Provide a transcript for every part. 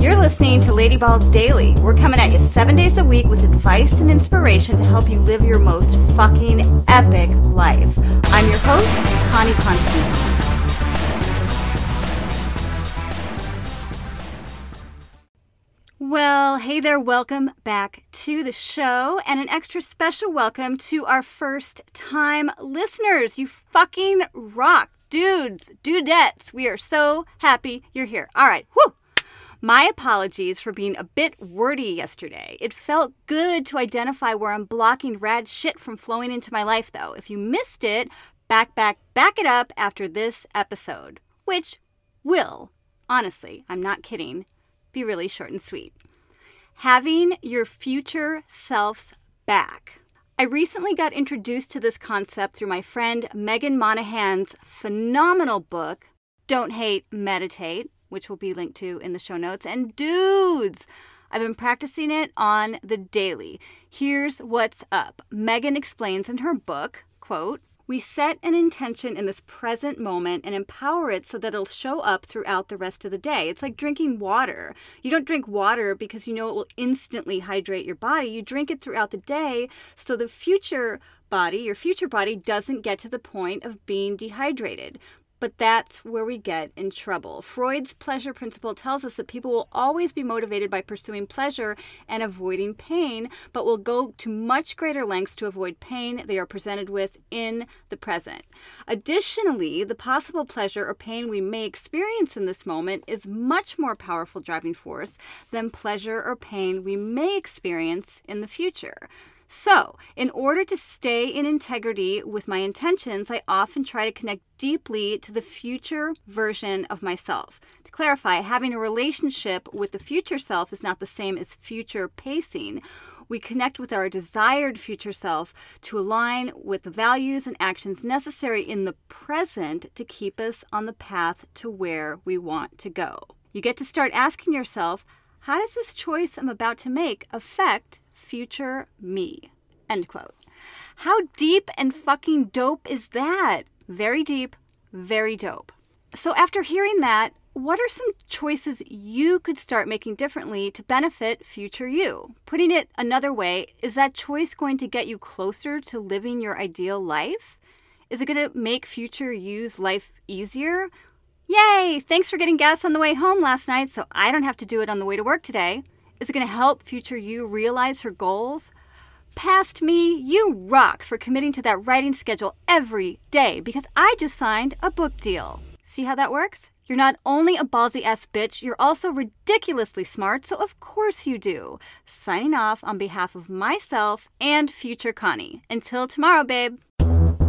You're listening to Lady Balls Daily. We're coming at you seven days a week with advice and inspiration to help you live your most fucking epic life. I'm your host, Connie Constantine. Well, hey there, welcome back to the show, and an extra special welcome to our first time listeners. You fucking rock, dudes, dudettes. We are so happy you're here. All right, whoo! My apologies for being a bit wordy yesterday. It felt good to identify where I'm blocking rad shit from flowing into my life, though. If you missed it, back, back, back it up after this episode, which will, honestly, I'm not kidding, be really short and sweet. Having your future selves back. I recently got introduced to this concept through my friend Megan Monahan's phenomenal book, Don't Hate, Meditate, which will be linked to in the show notes. And dudes, I've been practicing it on the daily. Here's what's up. Megan explains in her book, quote, we set an intention in this present moment and empower it so that it'll show up throughout the rest of the day. It's like drinking water. You don't drink water because you know it will instantly hydrate your body. You drink it throughout the day so the future body, your future body, doesn't get to the point of being dehydrated. But that's where we get in trouble. Freud's pleasure principle tells us that people will always be motivated by pursuing pleasure and avoiding pain, but will go to much greater lengths to avoid pain they are presented with in the present. Additionally, the possible pleasure or pain we may experience in this moment is much more powerful driving force than pleasure or pain we may experience in the future. So, in order to stay in integrity with my intentions, I often try to connect deeply to the future version of myself. To clarify, having a relationship with the future self is not the same as future pacing. We connect with our desired future self to align with the values and actions necessary in the present to keep us on the path to where we want to go. You get to start asking yourself, how does this choice I'm about to make affect future me. End quote. How deep and fucking dope is that? Very deep, very dope. So, after hearing that, what are some choices you could start making differently to benefit future you? Putting it another way, is that choice going to get you closer to living your ideal life? Is it going to make future you's life easier? Yay! Thanks for getting gas on the way home last night so I don't have to do it on the way to work today. Is it going to help future you realize her goals? Past me, you rock for committing to that writing schedule every day because I just signed a book deal. See how that works? You're not only a ballsy ass bitch, you're also ridiculously smart, so of course you do. Signing off on behalf of myself and future Connie. Until tomorrow, babe.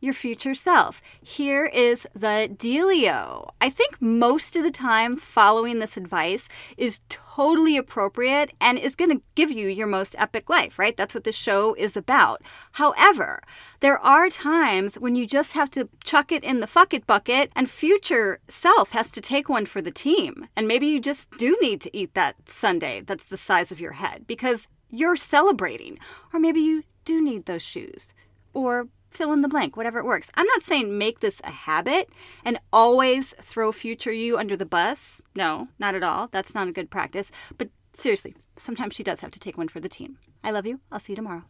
your future self. Here is the dealio. I think most of the time following this advice is totally appropriate and is going to give you your most epic life, right? That's what the show is about. However, there are times when you just have to chuck it in the fuck it bucket and future self has to take one for the team. And maybe you just do need to eat that sundae that's the size of your head because you're celebrating. Or maybe you do need those shoes. Or fill in the blank, whatever it works. I'm not saying make this a habit and always throw future you under the bus. No, not at all. That's not a good practice. But seriously, sometimes she does have to take one for the team. I love you. I'll see you tomorrow.